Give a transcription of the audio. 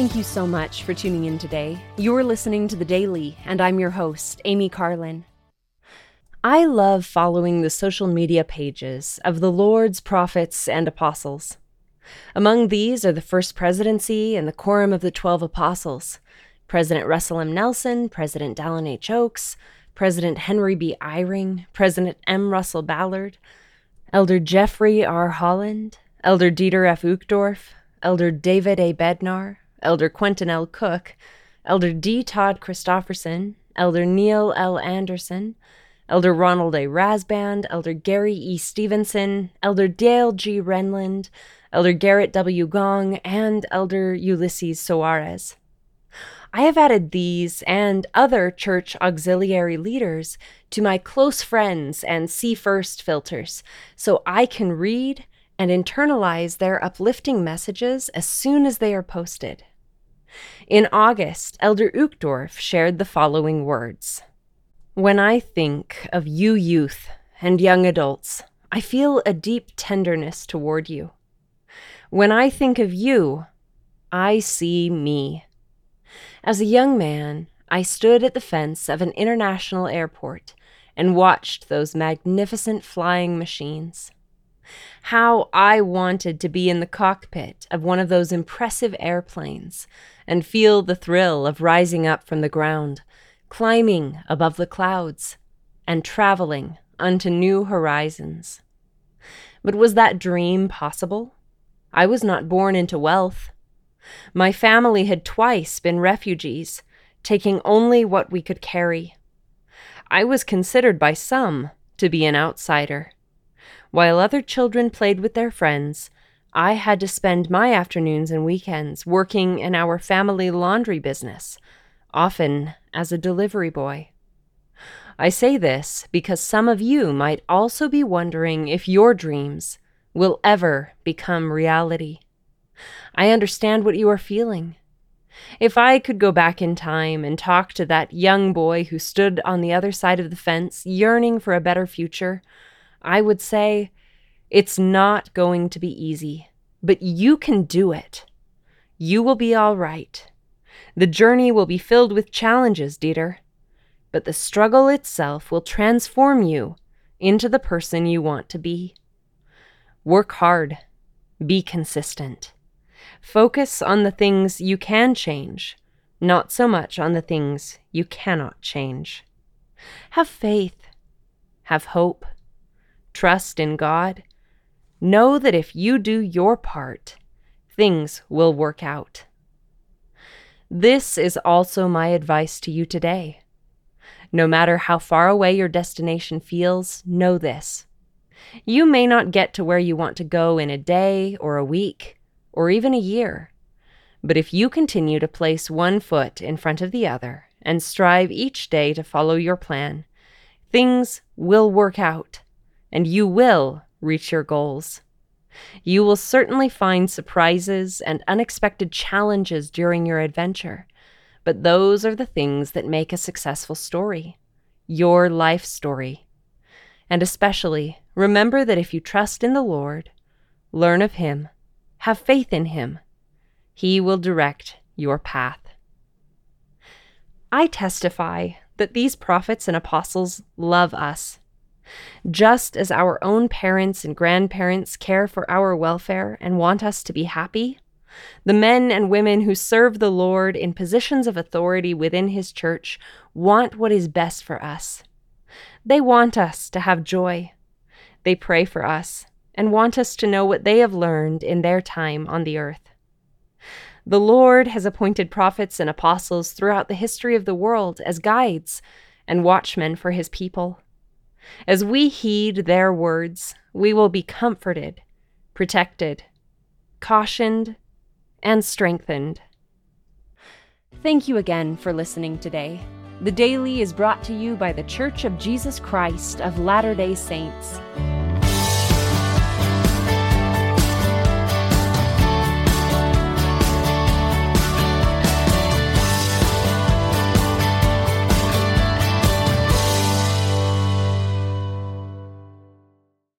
Thank you so much for tuning in today. You're listening to The Daily, and I'm your host, Amy Carlin. I love following the social media pages of the Lord's prophets and apostles. Among these are the First Presidency and the Quorum of the Twelve Apostles, President Russell M. Nelson, President Dallin H. Oaks, President Henry B. Eyring, President M. Russell Ballard, Elder Jeffrey R. Holland, Elder Dieter F. Uchtdorf, Elder David A. Bednar, Elder Quentin L. Cook, Elder D. Todd Christofferson, Elder Neil L. Andersen, Elder Ronald A. Rasband, Elder Gary E. Stevenson, Elder Dale G. Renlund, Elder Garrett W. Gong, and Elder Ulisses Soares. I have added these and other church auxiliary leaders to my close friends and see first filters so I can read and internalize their uplifting messages as soon as they are posted. In August, Elder Uchtdorf shared the following words When I think of you youth and young adults, I feel a deep tenderness toward you. When I think of you, I see me. As a young man, I stood at the fence of an international airport and watched those magnificent flying machines. How I wanted to be in the cockpit of one of those impressive airplanes and feel the thrill of rising up from the ground, climbing above the clouds, and traveling unto new horizons. But was that dream possible? I was not born into wealth. My family had twice been refugees, taking only what we could carry. I was considered by some to be an outsider. While other children played with their friends, I had to spend my afternoons and weekends working in our family laundry business, often as a delivery boy. I say this because some of you might also be wondering if your dreams will ever become reality. I understand what you are feeling. If I could go back in time and talk to that young boy who stood on the other side of the fence, yearning for a better future, I would say, it's not going to be easy, but you can do it. You will be all right. The journey will be filled with challenges, Dieter, but the struggle itself will transform you into the person you want to be. Work hard. Be consistent. Focus on the things you can change, not so much on the things you cannot change. Have faith. Have hope. Trust in God Know that if you do your part, things will work out. This is also my advice to you today. No matter how far away your destination feels, know this. You may not get to where you want to go in a day or a week or even a year. But if you continue to place one foot in front of the other and strive each day to follow your plan, things will work out and you will reach your goals. You will certainly find surprises and unexpected challenges during your adventure, but those are the things that make a successful story your life story. And especially, remember that if you trust in the Lord, learn of Him, have faith in Him, He will direct your path. I testify that these prophets and apostles love us just as our own parents and grandparents care for our welfare and want us to be happy, the men and women who serve the Lord in positions of authority within His church want what is best for us. They want us to have joy. They pray for us and want us to know what they have learned in their time on the earth. The Lord has appointed prophets and apostles throughout the history of the world as guides and watchmen for His people. As we heed their words, we will be comforted, protected, cautioned, and strengthened. Thank you again for listening today. The Daily is brought to you by The Church of Jesus Christ of Latter day Saints.